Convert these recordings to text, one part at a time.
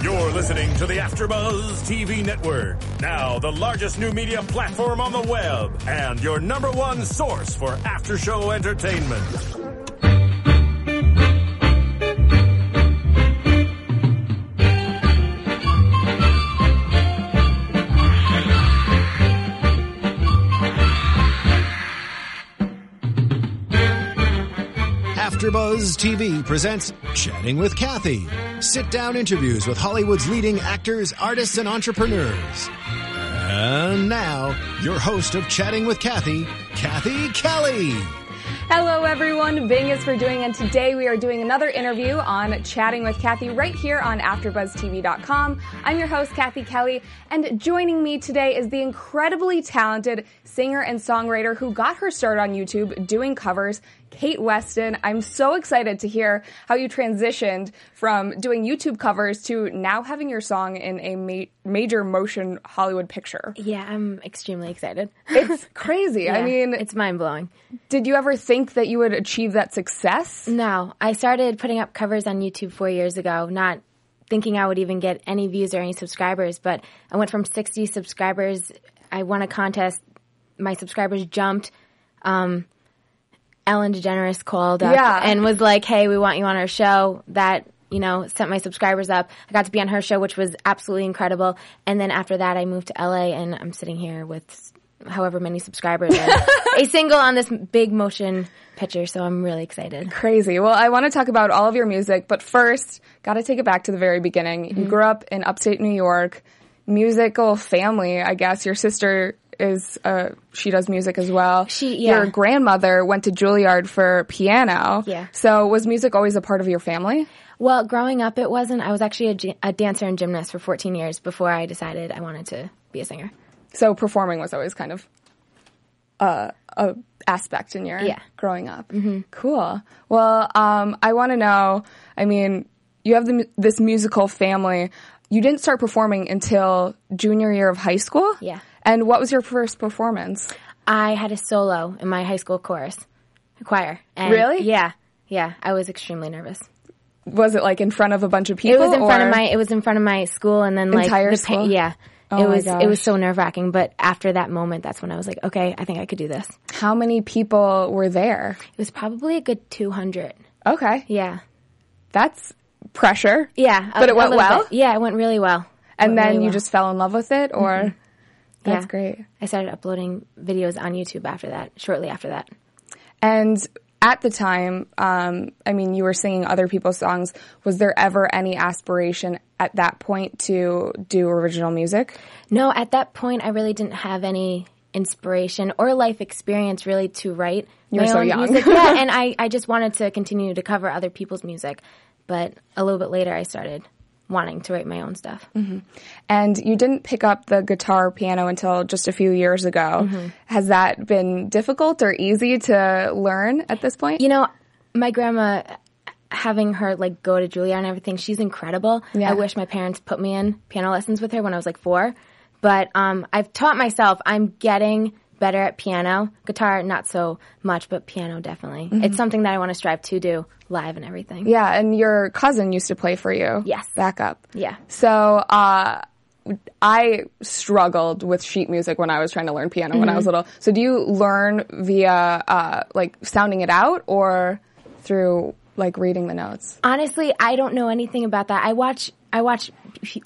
You're listening to the AfterBuzz TV Network, now the largest new media platform on the web, and your number one source for after-show entertainment. AfterBuzz TV presents Chatting with Kathy. Sit-down interviews with Hollywood's leading actors, artists, and entrepreneurs. And now, your host of Chatting with Kathy, Kathy Kelly. Hello, everyone. Bing is for doing, and today we are doing another interview on Chatting with Kathy right here on AfterBuzzTV.com. I'm your host, Kathy Kelly, and joining me today is the incredibly talented singer and songwriter who got her start on YouTube doing covers, Kait Weston. I'm so excited to hear how you transitioned from doing YouTube covers to now having your song in a ma- major motion Hollywood picture. Yeah, I'm extremely excited. It's crazy. I mean, it's mind blowing. did you ever think that you would achieve that success? No, I started putting up covers on YouTube four years ago, not thinking I would even get any views or any subscribers, but I went from 60 subscribers. I won a contest. My subscribers jumped. Um, Ellen DeGeneres called up Yeah. and was like, "Hey, we want you on our show." That you know sent my subscribers up. I got to be on her show, which was absolutely incredible. And then after that, I moved to LA, and I'm sitting here with however many subscribers, a single on this big motion picture. So I'm really excited. Crazy. Well, I want to talk about all of your music, but first, got to take it back to the very beginning. Mm-hmm. You grew up in upstate New York, musical family, I guess. Your sister is, uh, she does music as well. She- yeah. Your grandmother went to Juilliard for piano. Yeah. So was music always a part of your family? Well, growing up, it wasn't. I was actually a, a dancer and gymnast for 14 years before I decided I wanted to be a singer. So performing was always kind of uh, a aspect in your Yeah. growing up. Mm-hmm. Cool. Well, um, I want to know. I mean, you have the, this musical family. You didn't start performing until junior year of high school. Yeah. And what was your first performance? I had a solo in my high school chorus, choir. And Really? Yeah, yeah. I was extremely nervous. Was it like in front of a bunch of people? It was in front of my. It was in front of my school, and then like Entire the school? yeah. Oh it was it was so nerve wracking. But after that moment, that's when I was like, okay, I think I could do this. How many people were there? It was probably a good 200. Okay, Yeah, that's pressure. yeah. But a- it went well? bit. Yeah, it went really well. And then really you well. Mm-hmm. just fell in love with it, or that's Yeah. great. I started uploading videos on YouTube after that. Shortly after that. And at the time, um, I mean, you were singing other people's songs. Was there ever any aspiration at that point to do original music? No, at that point, I really didn't have any inspiration or life experience really to write You were my so own young. music. yeah, and I, I just wanted to continue to cover other people's music. But a little bit later, I started wanting to write my own stuff. And you didn't pick up the guitar or piano until just a few years ago. Mm-hmm. Has that been difficult or easy to learn at this point? You know, my grandma, having her like go to Juilliard and everything, she's incredible. Yeah. I wish my parents put me in piano lessons with her when I was like four. But um, I've taught myself. I'm getting better at piano. Guitar, not so much, but piano definitely. It's something that I want to strive to do live and everything. yeah, and your cousin used to play for you. Yes. Backup. Yeah. So, uh, I struggled with sheet music when I was trying to learn piano when I was Mm-hmm. little. So do you learn via, uh, like sounding it out or through like reading the notes? Honestly, I don't know anything about that. I watch I watch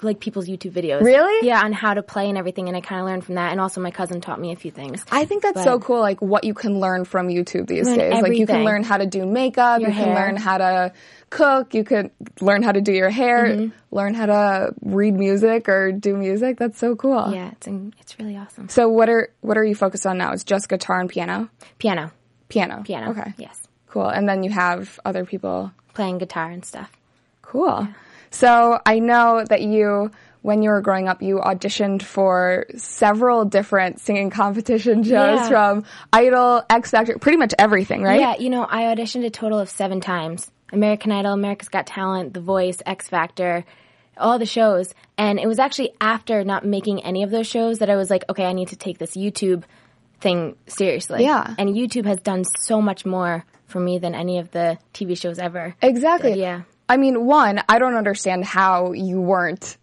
like people's YouTube videos. Really? Yeah, on how to play and everything, and I kind of learned from that. And also, my cousin taught me a few things. I think that's so cool, like what you can learn from YouTube these days. Like you can learn how to do makeup, Your you can learn how to cook, you could learn how to do your hair, Mm-hmm. learn how to read music or do music. That's so cool. Yeah, it's it's really awesome. So what are what are you focused on now? It's just guitar and piano? Piano, Piano. piano. Okay. Yes, Cool. And then you have other people. playing guitar and stuff. Cool. So I know that you, when you were growing up, you auditioned for several different singing competition shows Yeah. from Idol, X Factor, pretty much everything, right? Yeah, you know, I auditioned a total of seven times. American Idol, America's Got Talent, The Voice, X Factor, all the shows. And it was actually after not making any of those shows that I was like, okay, I need to take this YouTube thing seriously. Yeah. And YouTube has done so much more for me than any of the TV shows ever. Exactly. Yeah. I mean, one, I don't understand how you weren't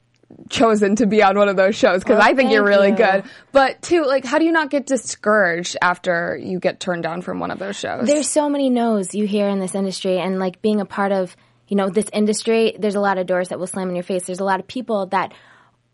chosen to be on one of those shows because Well, I think you're really you. good. But two, like, how do you not get discouraged after you get turned down from one of those shows? There's so many no's you hear in this industry, and like being a part of, you know, this industry, there's a lot of doors that will slam in your face. There's a lot of people that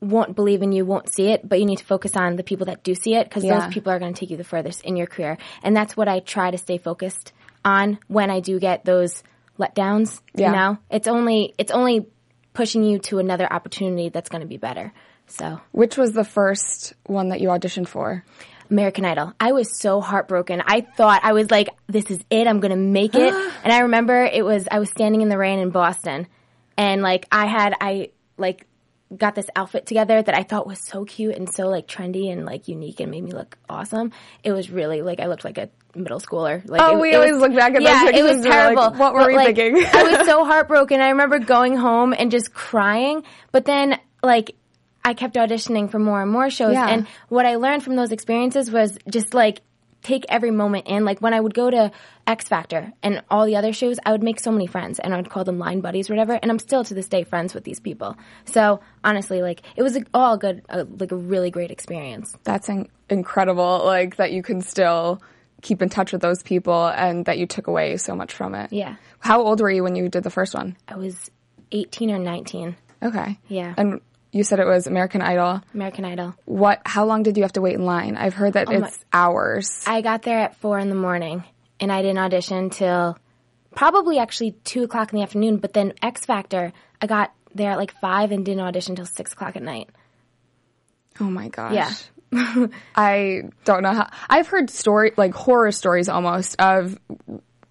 won't believe in you, won't see it, but you need to focus on the people that do see it because Yeah. those people are going to take you the furthest in your career. And that's what I try to stay focused on when I do get those letdowns. Yeah. You know, it's only it's only pushing you to another opportunity that's going to be better. So. Which was the first one that you auditioned for? American Idol. I was so heartbroken. I thought I was like, this is it. I'm going to make it. and I remember it was, I was standing in the rain in Boston and like I had, I like got this outfit together that I thought was so cute and so like trendy and like unique and made me look awesome. It was really like, I looked like a middle schooler. Like, Oh, it- we it always was- look back at those yeah, pictures it was we're like, terrible. what were But, we like, thinking? I was so heartbroken. I remember going home and just crying, but then like I kept auditioning for more and more shows. Yeah. And what I learned from those experiences was just like take every moment in. Like when I would go to X Factor and all the other shows, I would make so many friends and I would call them line buddies or whatever. And I'm still to this day friends with these people. So honestly, like it was all good, uh, like a really great experience. That's in- incredible, like, that you can still keep in touch with those people and that you took away so much from it. Yeah. How old were you when you did the first one? I was 18 or 19. Okay. Yeah. And you said it was American Idol. American Idol. What? How long did you have to wait in line? I've heard that Oh my- it's hours. I got there at four in the morning, and I didn't audition till probably actually two o'clock in the afternoon. But then X Factor, I got there at like five and didn't audition till six o'clock at night. oh my gosh. Yeah. I don't know how. I've heard story like horror stories almost of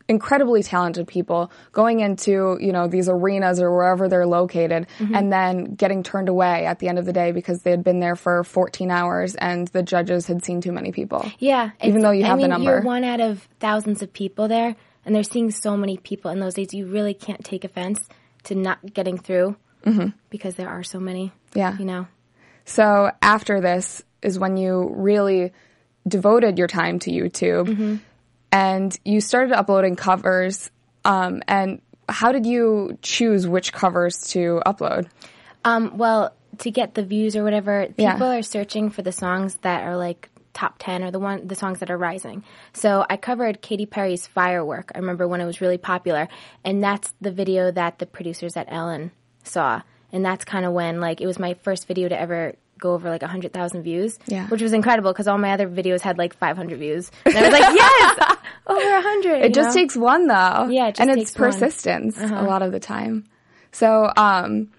incredibly talented people going into you know these arenas or wherever they're located Mm-hmm. and then getting turned away at the end of the day because they had been there for 14 hours and the judges had seen too many people. Yeah, Even though you I have the mean, number. you're one out of thousands of people there, and they're seeing so many people in those days. You really can't take offense to not getting through because there are so many. Mm-hmm. Yeah. you know. So after this is when you really devoted your time to YouTube Mm-hmm. And you started uploading covers. Um, and how did you choose which covers to upload? Um, well, to get the views or whatever, people Yeah. are searching for the songs that are like top 10 or the one the songs that are rising. So I covered Katy Perry's Firework. I remember when it was really popular and that's the video that the producers at Ellen saw. And that's kind of when like it was my first video to ever go over like 100,000 views, Yeah. which was incredible because all my other videos had like 500 views. And I was like, "Yes! Over 100." It just takes one though. Yeah, it just and it's one. Uh-huh. persistence a lot of the time. So, um,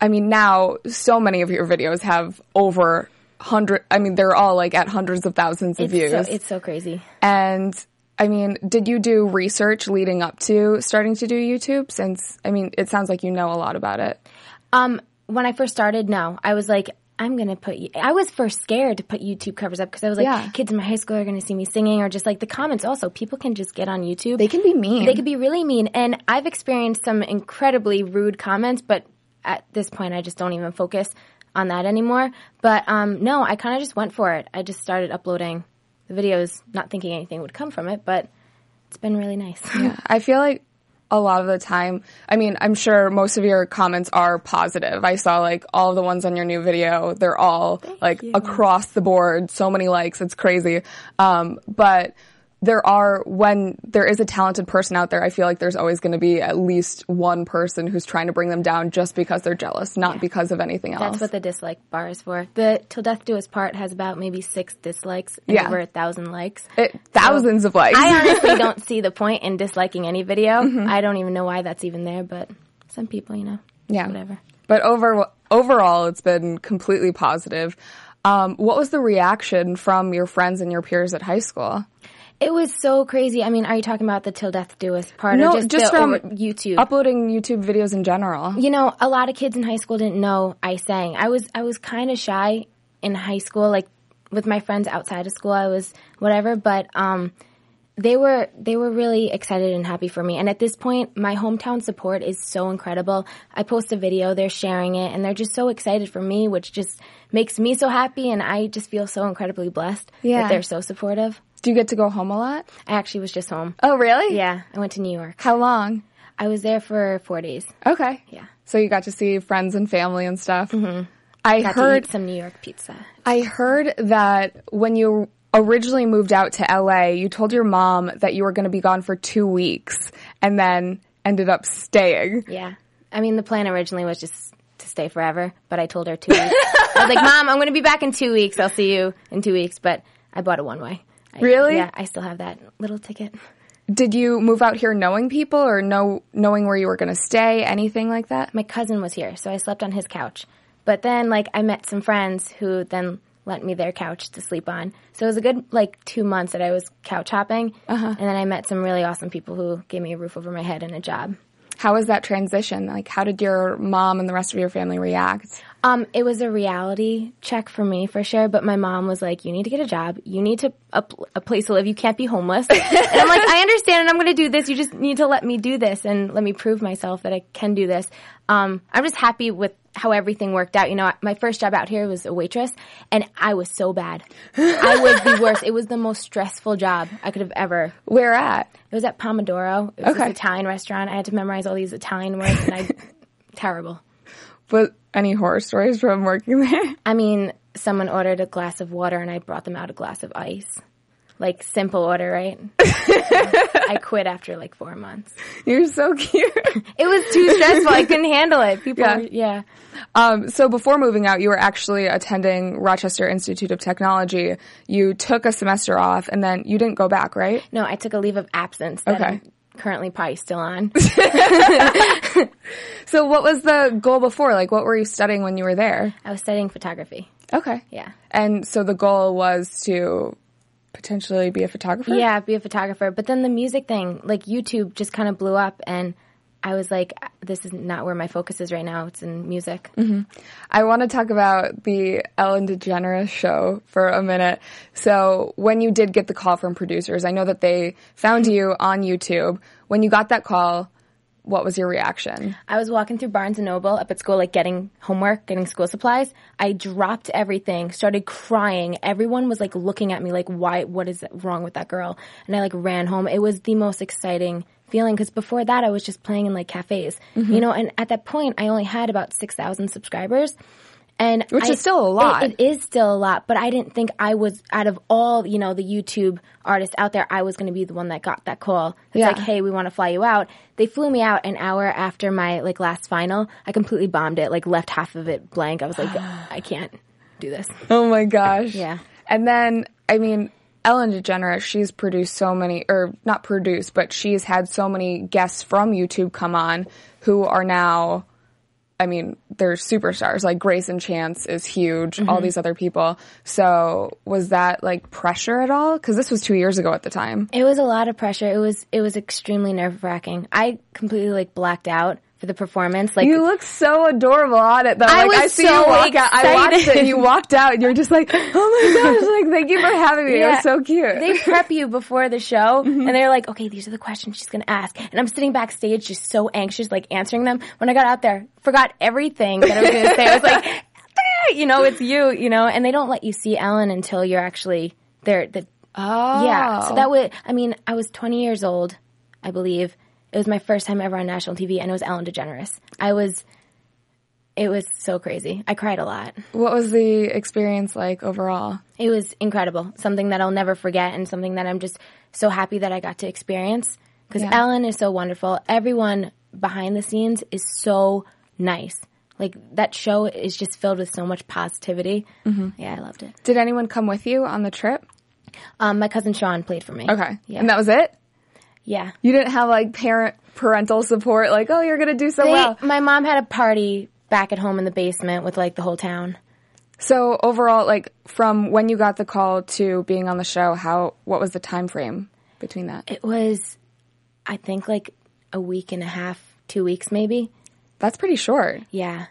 I mean, now so many of your videos have over hundred. I mean, they're all like at hundreds of thousands of it's views. so, it's so crazy. and I mean, did you do research leading up to starting to do YouTube? Since I mean, it sounds like you know a lot about it. Um, when I first started, no, I was like, I'm gonna put. you- I was first scared to put YouTube covers up because I was like, Yeah. kids in my high school are gonna see me singing, or just like the comments. Also, people can just get on YouTube. They can be mean. They could be really mean, and I've experienced some incredibly rude comments. But at this point, I just don't even focus on that anymore. But um, no, I kind of just went for it. I just started uploading the videos, not thinking anything would come from it, but it's been really nice. Yeah, I feel like a lot of the time, I mean, I'm sure most of your comments are positive. I saw like all the ones on your new video, they're all like across the board, so many likes, it's crazy. Um, but there are, when there is a talented person out there, I feel like there's always going to be at least one person who's trying to bring them down just because they're jealous, not because of anything else. That's what the dislike bar is for. The Till Death Do Us Part has about maybe six dislikes and Yeah. over a thousand likes. It- thousands of likes. I honestly don't see the point in disliking any video. Mm-hmm. I don't even know why that's even there, but some people, you know, Yeah. whatever. But over overall, it's been completely positive. Um, what was the reaction from your friends and your peers at high school? It was so crazy. I mean, are you talking about the Till Death Do Us part No, or just, just from YouTube? Uploading YouTube videos in general. you know, a lot of kids in high school didn't know I sang. I was I was kind of shy in high school, like with my friends outside of school. I was whatever, but um, they were they were really excited and happy for me. And at this point, my hometown support is so incredible. I post a video, they're sharing it, and they're just so excited for me, which just makes me so happy. And I just feel so incredibly blessed Yeah. that they're so supportive. Do you get to go home a lot? I actually was just home. Oh, really? Yeah, I went to New York. How long? I was there for four days. Okay. Yeah. So you got to see friends and family and stuff. Mm-hmm. I Got heard some New York pizza. I heard that when you originally moved out to LA, you told your mom that you were going to be gone for two weeks and then ended up staying. Yeah. I mean, the plan originally was just to stay forever, but I told her two weeks. I was like, Mom, I'm going to be back in two weeks. I'll see you in two weeks. But I bought it one way. I- Really? Yeah, I still have that little ticket. Did you move out here knowing people or know knowing where you were going to stay, anything like that? My cousin was here, so I slept on his couch. But then, like, I met some friends who then lent me their couch to sleep on. So it was a good, like, two months that I was couch hopping. Uh-huh. And then I met some really awesome people who gave me a roof over my head and a job. How was that transition? Like, how did your mom and the rest of your family react? Um, it was a reality check for me for sure, but my mom was like, "You need to get a job. You need to a, a place to live. You can't be homeless." and I'm like, "I understand, and I'm going to do this. You just need to let me do this and let me prove myself that I can do this." Um, I'm just happy with how everything worked out. You know, my first job out here was a waitress, and I was so bad. I was the worst. It was the most stressful job I could have ever Where at? It was at Pomodoro. It was Okay. this Italian restaurant. I had to memorize all these Italian words, and I terrible. But any horror stories from working there? I mean, someone ordered a glass of water and I brought them out a glass of ice. Like simple order, right? I quit after like four months. You're so cute. It was too stressful. I couldn't handle it. People, Yeah. were, yeah. Um, so before moving out, you were actually attending Rochester Institute of Technology. You took a semester off and then you didn't go back, right? No, I took a leave of absence Okay. Currently probably still on. So what was the goal before? Like what were you studying when you were there? I was studying photography. Okay. Yeah. And so the goal was to potentially be a photographer? Yeah, be a photographer. But then the music thing, like YouTube just kind of blew up and I was like, this is not where my focus is right now. It's in music. Mm-hmm. I want to talk about the Ellen DeGeneres show for a minute. So, when you did get the call from producers, I know that they found you on YouTube. When you got that call, what was your reaction? I was walking through Barnes and Noble up at school, like getting homework, getting school supplies. I dropped everything, started crying. Everyone was like looking at me, like, "Why? What is wrong with that girl?" And I like ran home. It was the most exciting feeling because before that, I was just playing in like cafes, mm-hmm. you know. And at that point, I only had about six thousand subscribers. And Which I- is still a lot. It, it is still a lot, but I didn't think I was out of all you know the YouTube artists out there. I was going to be the one that got that call. It's Yeah. like, hey, we want to fly you out. They flew me out an hour after my like last final. I completely bombed it, like left half of it blank. I was like, I can't do this. Oh my gosh. Yeah. And then, I mean, Ellen DeGeneres, she's produced so many, or not produced, but she's had so many guests from YouTube come on who are now, I mean, they're superstars. Like Greyson Chance is huge, all mm-hmm. these other people. So was that like pressure at all? Because this was two years ago at the time. It was a lot of pressure. It was it was extremely nerve wracking. I completely like blacked out for the performance. Like You look so adorable on it though. I like, was I see so you walk out. I watched it and you walked out and you're just like, oh my gosh, like thank you for having me. It Yeah. was so cute. they prep you before the show mm-hmm. and they're like, okay, these are the questions she's going to ask. And I'm sitting backstage just so anxious, like answering them. When I got out there, forgot everything that I was to say. I was like, you know, it's you, you know, and they don't let you see Ellen until you're actually there. The, oh. yeah. So that would, I mean, I was 20 years old, I believe. It was my first time ever on national TV and it was Ellen DeGeneres. I was, it was so crazy. I cried a lot. What was the experience like overall? It was incredible. Something that I'll never forget and something that I'm just so happy that I got to experience. Because Yeah. Ellen is so wonderful. Everyone behind the scenes is so nice. Like that show is just filled with so much positivity. Mm-hmm. Yeah, I loved it. Did anyone come with you on the trip? Um, my cousin Sean played for me. Okay. Yeah. And that was it? Yeah. You didn't have like parent parental support like, "Oh, you're going to do so They- well." My mom had a party back at home in the basement with like the whole town. So, overall like from when you got the call to being on the show, how what was the time frame between that? It was, I think, like a week and a half, two weeks maybe. That's pretty short. Yeah.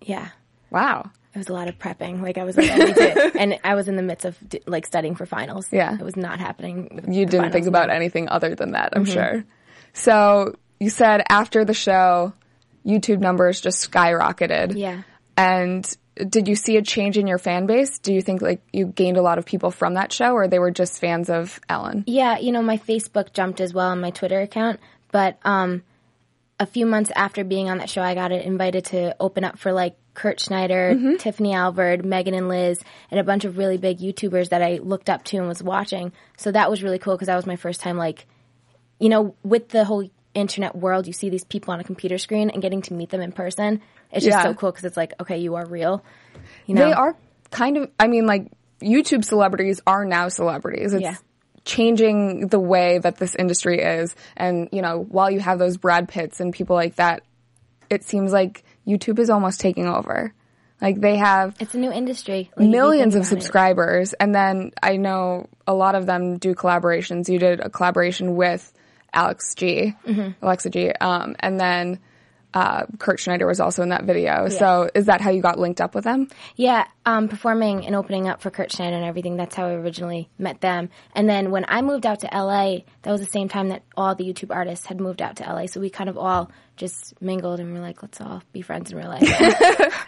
Yeah. Wow. It was a lot of prepping. Like I was like, and I was in the midst of like studying for finals. Yeah. it was not happening. You didn't think about anything other than that, I'm sure. So, you said after the show, YouTube numbers just skyrocketed. Yeah. And did you see a change in your fan base? Do you think like you gained a lot of people from that show or they were just fans of Ellen? Yeah, you know, my Facebook jumped as well and my Twitter account, but um, a few months after being on that show, I got invited to open up for like Kurt Schneider, Mm-hmm. Tiffany Alvord, Megan and Liz, and a bunch of really big YouTubers that I looked up to and was watching. So that was really cool because that was my first time, like, you know, with the whole internet world, you see these people on a computer screen and getting to meet them in person. It's just Yeah. so cool because it's like, okay, you are real. You know? They are kind of, I mean, like, YouTube celebrities are now celebrities. It's Yeah. changing the way that this industry is. And, you know, while you have those Brad Pitts and people like that, it seems like YouTube is almost taking over. Like, they have It's a new industry. Like, millions of about it. subscribers. And then I know a lot of them do collaborations. You did a collaboration with Alex G, Mm-hmm. Alexa G, um, and then uh, Kurt Schneider was also in that video. So is that how you got linked up with them? Yeah, um, performing and opening up for Kurt Schneider and everything. That's how I originally met them. And then when I moved out to LA, that was the same time that all the YouTube artists had moved out to LA. So we kind of all just mingled and were like, let's all be friends in real life.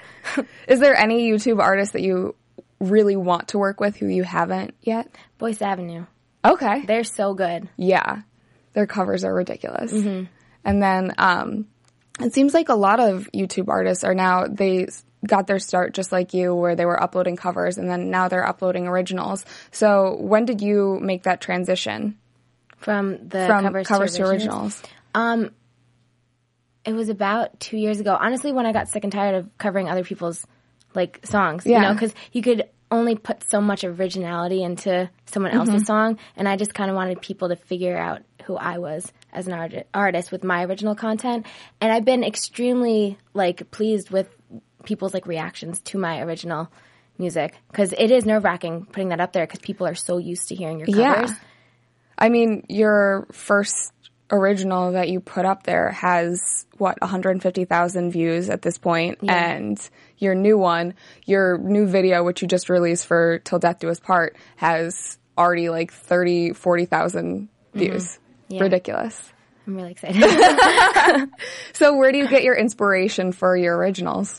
Is there any YouTube artist that you really want to work with who you haven't yet? Boyce Avenue. Okay. They're so good. Yeah. Their covers are ridiculous. And then um, it seems like a lot of YouTube artists are now, they got their start just like you, where they were uploading covers and then now they're uploading originals. So when did you make that transition From the from covers, covers, to to originals. originals? It was about two years ago. Honestly, when I got sick and tired of covering other people's like songs, you know, because you could only put so much originality into someone Mm-hmm. else's song, and I just kind of wanted people to figure out who I was as an art- artist with my original content. And I've been extremely like pleased with people's like reactions to my original music because it is nerve wracking putting that up there because people are so used to hearing your Yeah. covers. I mean, your first original that you put up there has what 150,000 views at this point. point, and your new one, your new video which you just released for Till Death Do Us Part has already like 30, 40,000 mm-hmm. views. Yeah. Ridiculous. I'm really excited. So where do you get your inspiration for your originals?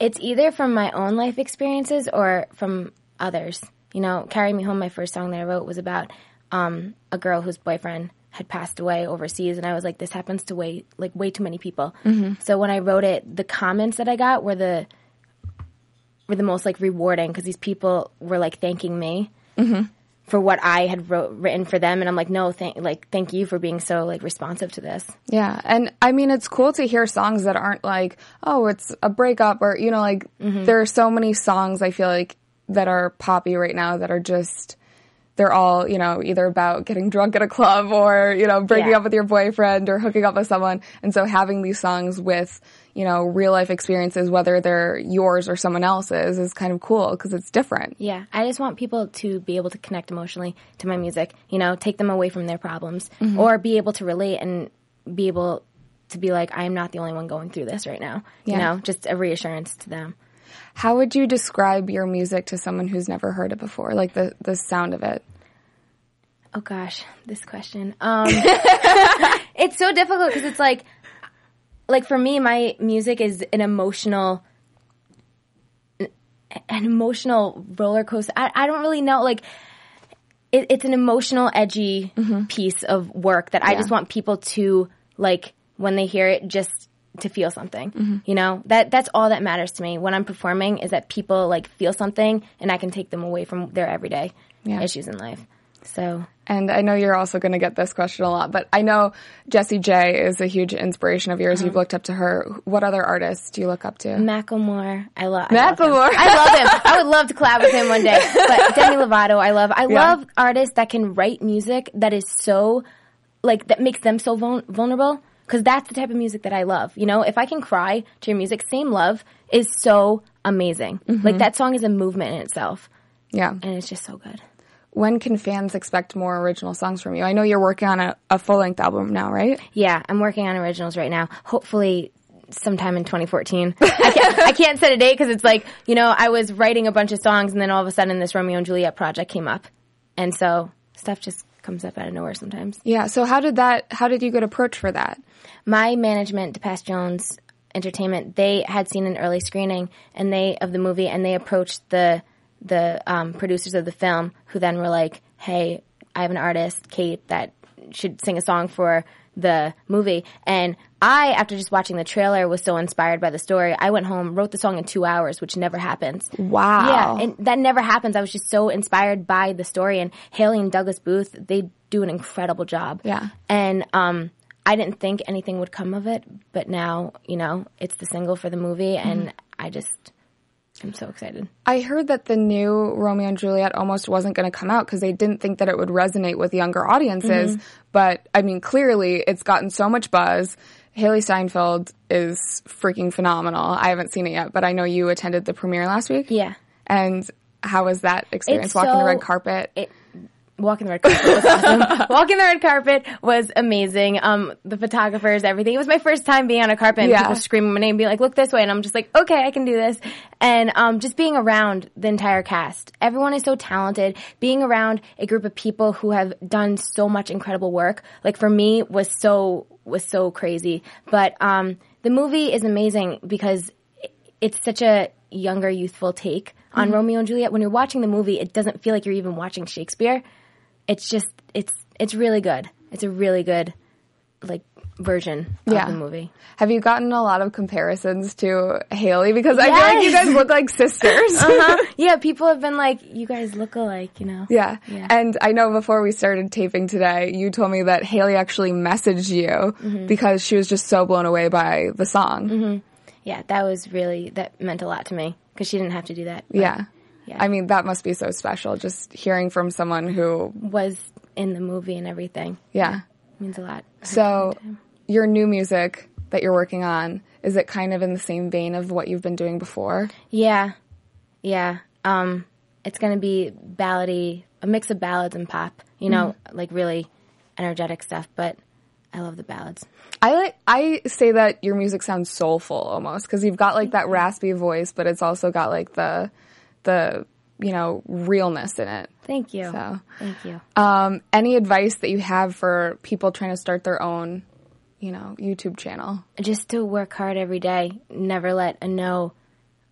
It's either from my own life experiences or from others. You know, Carry Me Home, my first song that I wrote was about um, a girl whose boyfriend had passed away overseas, and I was like, this happens to way like way too many people. So when I wrote it, the comments that I got were the were the most like rewarding because these people were like thanking me for what I had wrote written for them, and I'm like, no, thank like thank you for being so like responsive to this. Yeah. And I mean, it's cool to hear songs that aren't like, oh, it's a breakup or, you know, like mm-hmm. there are so many songs I feel like that are poppy right now that are just, they're all, you know, either about getting drunk at a club or, you know, breaking Yeah. up with your boyfriend or hooking up with someone. And so having these songs with, you know, real life experiences, whether they're yours or someone else's is kind of cool because it's different. Yeah, I just want people to be able to connect emotionally to my music, you know, take them away from their problems Mm-hmm. or be able to relate and be able to be like, I'm not the only one going through this right now. You know, just a reassurance to them. How would you describe your music to someone who's never heard it before? Like the, the sound of it? Oh gosh, this question. Um, it's so difficult because it's like, like for me, my music is an emotional, an emotional roller coaster. I, I don't really know. Like, it, it's an emotional, edgy piece of work that I just want people to like when they hear it, just to feel something. Mm-hmm. You know that that's all that matters to me when I'm performing is that people like feel something and I can take them away from their everyday Yeah. issues in life. So And I know you're also going to get this question a lot, but I know Jessie J is a huge inspiration of yours. Uh-huh. You've looked up to her. What other artists do you look up to? Macklemore, I love Macklemore. I love him. I would love to collab with him one day. But Demi Lovato, I love. I Yeah. love artists that can write music that is so, like, that makes them so vul- vulnerable. Because that's the type of music that I love. You know, if I can cry to your music, "Same Love" is so amazing. Mm-hmm. Like that song is a movement in itself, yeah. and it's just so good. When can fans expect more original songs from you? I know you're working on a, a full length album now, right? Yeah, I'm working on originals right now. Hopefully, sometime in 2014. I can't, I can't set a date because it's like you know I was writing a bunch of songs and then all of a sudden this Romeo and Juliet project came up, and so stuff just comes up out of nowhere sometimes. Yeah. So how did that, how did you get approached for that? My management, DePass Jones Entertainment, they had seen an early screening and they of the movie, and they approached the the um, producers of the film, who then were like, "Hey, I have an artist, Kait, that should sing a song for the movie. And I, after just watching the trailer, was so inspired by the story. I went home, wrote the song in two hours, which never happens. Wow. Yeah, and that never happens. I was just so inspired by the story. And Hailee and Douglas Booth, they do an incredible job. Yeah. And um, I didn't think anything would come of it, but now, you know, it's the single for the movie, and I just, I'm so excited. I heard that the new Romeo and Juliet almost wasn't going to come out because they didn't think that it would resonate with younger audiences. Mm-hmm. But I mean, clearly it's gotten so much buzz. Hailee Steinfeld is freaking phenomenal. I haven't seen it yet, but I know you attended the premiere last week. Yeah. And how was that experience? It's Walking the red carpet. It, walking the red carpet was awesome. walking the red carpet was amazing. Um, the photographers, everything. It was my first time being on a carpet and Yeah. people screaming my name, being like, "Look this way," and I'm just like, "Okay, I can do this." And um, just being around the entire cast, everyone is so talented. Being around a group of people who have done so much incredible work, like for me, was so was so crazy. But um, the movie is amazing because it's such a younger, youthful take on Romeo and Juliet. When you're watching the movie, it doesn't feel like you're even watching Shakespeare. It's just it's it's really good. It's a really good like version of Yeah. the movie. Have you gotten a lot of comparisons to Hailee? Because I feel like you guys look like sisters. Uh-huh. Yeah, people have been like, "You guys look alike," you know. Yeah. Yeah. And I know before we started taping today, you told me that Hailee actually messaged you Mm-hmm. because she was just so blown away by the song. Yeah, that was really that meant a lot to me because she didn't have to do that. but Yeah. Yeah. I mean, that must be so special just hearing from someone who, was in the movie and everything yeah. means a lot. So, your new music that you're working on, is it kind of in the same vein of what you've been doing before? Yeah, yeah. Um, it's gonna be ballady, a mix of ballads and pop. You know, like really energetic stuff. But I love the ballads. I like I say that your music sounds soulful almost because you've got like that raspy voice, but it's also got like the the you know realness in it. Thank you. So, Thank you. um, any advice that you have for people trying to start their own, you know, YouTube channel? Just to work hard every day. Never let a no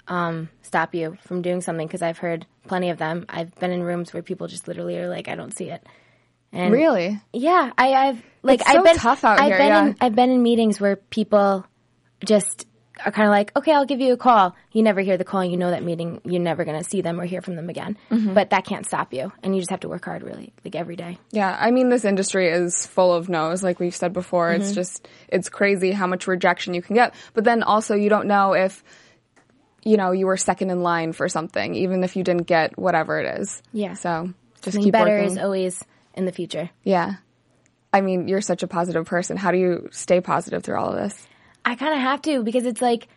um, stop you from doing something because I've heard plenty of them. I've been in rooms where people just literally are like, "I don't see it." And Really? Yeah, I, I've like It's I've been tough out I've here, Been yeah. in, I've been in meetings where people just are kind of like, okay, I'll give you a call. You never hear the call. You know that meeting. You're never going to see them or hear from them again. Mm-hmm. But that can't stop you, and you just have to work hard, really, like every day. Yeah, I mean, this industry is full of no's, like we've said before. Mm-hmm. It's just, it's crazy how much rejection you can get. But then also, you don't know if, you know, you were second in line for something, even if you didn't get whatever it is. Yeah. So just Something keep better working. is always in the future. yeah. I mean, you're such a positive person. How do you stay positive through all of this? I kind of have to because it's like,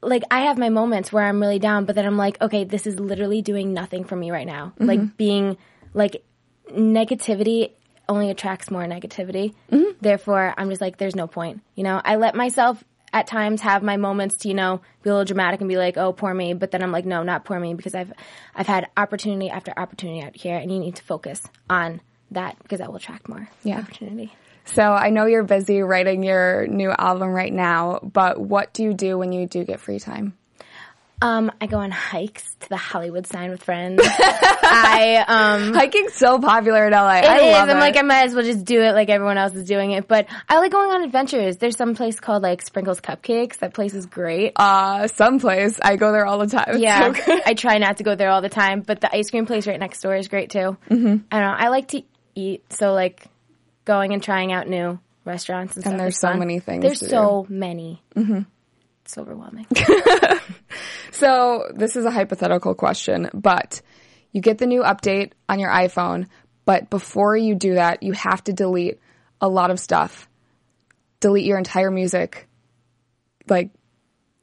like I have my moments where I'm really down, but then I'm like, okay, this is literally doing nothing for me right now. Mm-hmm. Like being like negativity only attracts more negativity. Mm-hmm. Therefore, I'm just like, there's no point. You know, I let myself at times have my moments to you know be a little dramatic and be like, oh, poor me. But then I'm like, no, not poor me because I've I've had opportunity after opportunity out here, and you need to focus on that because that will attract more Yeah. opportunity. So I know you're busy writing your new album right now, but what do you do when you do get free time? Um, I go on hikes to the Hollywood sign with friends. I um Hiking's so popular in LA. it I is. I'm it. like I might as well just do it like everyone else is doing it. But I like going on adventures. There's some place called like Sprinkles Cupcakes. That place is great. uh, someplace. I go there all the time. It's yeah, so. I try not to go there all the time, but the ice cream place right next door is great too. Mm-hmm. I don't know. I like to eat, so like going and trying out new restaurants and, stuff. And there's so fun. many things There's so many. Mm-hmm. It's overwhelming. So this is a hypothetical question, but you get the new update on your iPhone, but before you do that, you have to delete a lot of stuff. Delete your entire music, like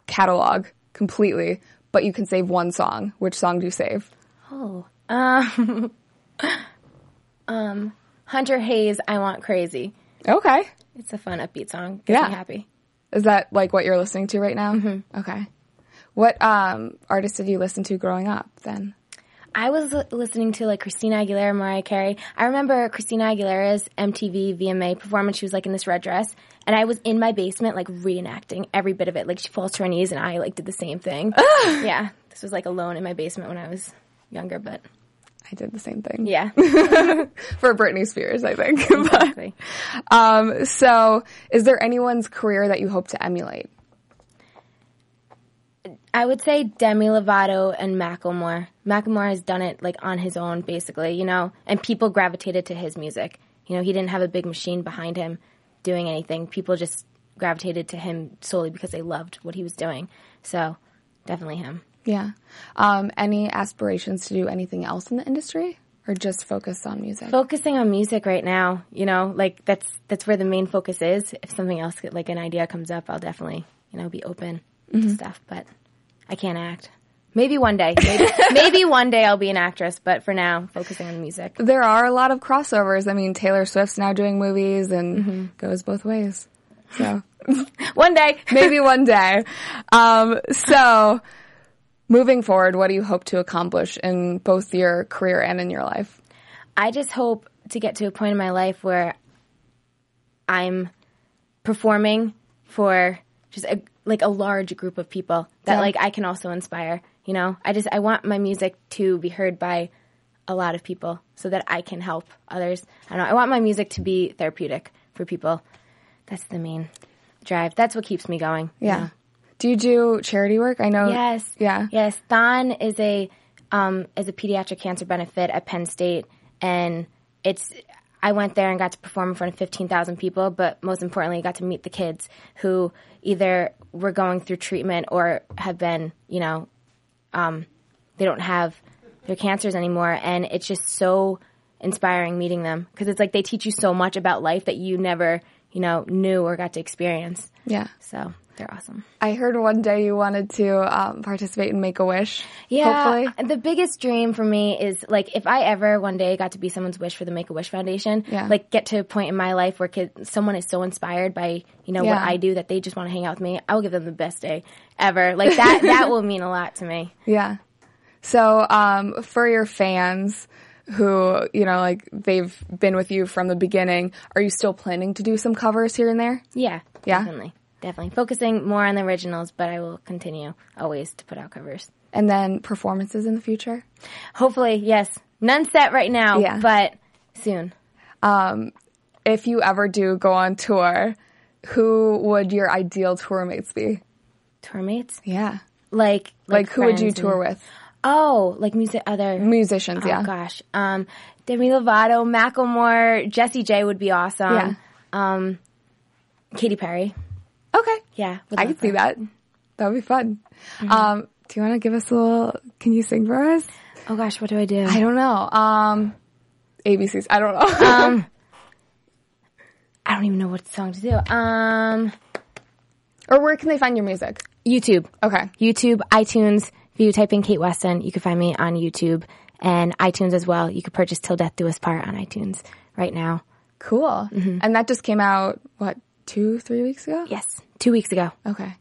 catalog completely, but you can save one song. Which song do you save? Oh. Um, um, Hunter Hayes, I Want Crazy. Okay. It's a fun, upbeat song. Gets Yeah. me happy. Is that like what you're listening to right now? Mm-hmm. Okay. What um, artist did you listen to growing up then? I was li- listening to like Christina Aguilera, Mariah Carey. I remember Christina Aguilera's MTV VMA performance. She was like in this red dress, and I was in my basement like reenacting every bit of it. Like she falls to her knees, and I like did the same thing. yeah, this was like alone in my basement when I was younger, but I did the same thing. Yeah, For Britney Spears, I think. But, exactly. um, so, is there anyone's career that you hope to emulate? I would say Demi Lovato and Macklemore. Macklemore has done it like on his own, basically, you know, and people gravitated to his music. You know, he didn't have a big machine behind him doing anything. People just gravitated to him solely because they loved what he was doing. So, definitely him. Yeah. Um, any aspirations to do anything else in the industry, or just focus on music? Focusing on music right now, you know, like that's that's where the main focus is. If something else, like an idea comes up, I'll definitely, you know, be open to stuff. But I can't act. Maybe one day. Maybe, maybe one day I'll be an actress. But for now, focusing on music. there are a lot of crossovers. I mean, Taylor Swift's now doing movies and goes both ways. So One day. maybe one day. Um, so moving forward, what do you hope to accomplish in both your career and in your life? I just hope to get to a point in my life where I'm performing for just a, like a large group of people that Yeah. like I can also inspire. You know, I just I want my music to be heard by a lot of people so that I can help others. I don't know. I want my music to be therapeutic for people. That's the main drive. That's what keeps me going. you Yeah. know? Do you do charity work? I know. Yes. Yeah. Yes. Thon is a um, is a pediatric cancer benefit at Penn State, and it's. I went there and got to perform in front of fifteen thousand people, but most importantly, got to meet the kids who either were going through treatment or have been, you know, um, they don't have their cancers anymore, and it's just so inspiring meeting them because it's like they teach you so much about life that you never, you know, knew or got to experience. Yeah. So they're awesome. I heard one day you wanted to um, participate in Make a Wish. Yeah, Hopefully. the biggest dream for me is like if I ever one day got to be someone's wish for the Make a Wish Foundation, Yeah. like get to a point in my life where kid, someone is so inspired by you know Yeah. what I do that they just want to hang out with me. I will give them the best day ever. Like that, that will mean a lot to me. Yeah. So, um, for your fans who, you know, like they've been with you from the beginning, are you still planning to do some covers here and there? Yeah, Yeah? definitely, definitely focusing more on the originals, but I will continue always to put out covers. And then performances in the future? Hopefully, yes, none set right now, Yeah. but soon. If you ever do go on tour, who would your ideal tour mates be? Tour mates, Yeah. like Like, who would you tour with? Oh, like music, other Musicians, Oh yeah. gosh. Um, Demi Lovato, Macklemore, Jessie J would be awesome. Yeah. Um, Katy Perry. Okay. Yeah. I could see that. That would be fun. Um, do you want to give us a little, can you sing for us? Oh gosh, what do I do? I don't know. Um, ABCs. I don't know. um, I don't even know what song to do. Um, or where can they find your music? YouTube. Okay. YouTube, iTunes. If you type in Kait Weston, you can find me on YouTube and iTunes as well. You could purchase Till Death Do Us Part on iTunes right now. Cool. And that just came out, what, two, three weeks ago? Yes, two weeks ago. Okay.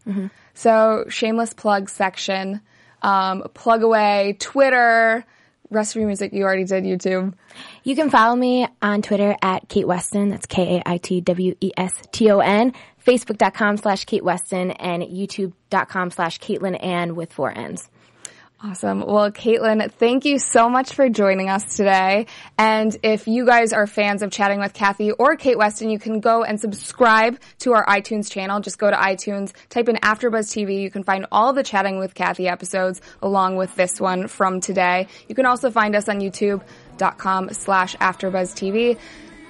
So, shameless plug section, um, plug away, Twitter, rest of your music you already did, YouTube. You can follow me on Twitter at Kait Weston. That's K A I T W E S T O N. Facebook.com slash Kait Weston and YouTube.com slash Caitlin Ann with four N's. Awesome. Well, Caitlin, thank you so much for joining us today. And if you guys are fans of chatting with Kathy or Kait Weston, you can go and subscribe to our iTunes channel. Just go to iTunes, type in AfterBuzz TV. You can find all the chatting with Kathy episodes along with this one from today. You can also find us on YouTube.com slash AfterBuzz TV.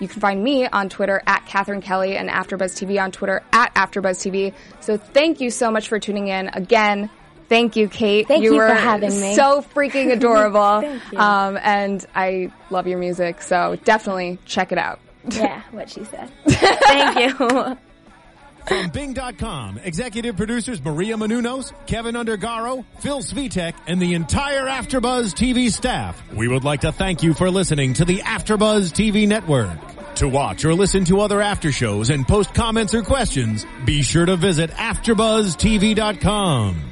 You can find me on Twitter at Catherine Kelly and AfterBuzz TV on Twitter at AfterBuzz TV. So thank you so much for tuning in again. Thank you, Kait. Thank you for were having me. So freaking adorable. Thank you. Um, and I love your music, so definitely check it out. Yeah, what she said. Thank you. From Bing.com, executive producers Maria Menounos, Keven Undergaro, Phil Svitek, and the entire Afterbuzz TV staff. We would like to thank you for listening to the Afterbuzz TV network. To watch or listen to other after shows and post comments or questions, be sure to visit AfterBuzzTV.com.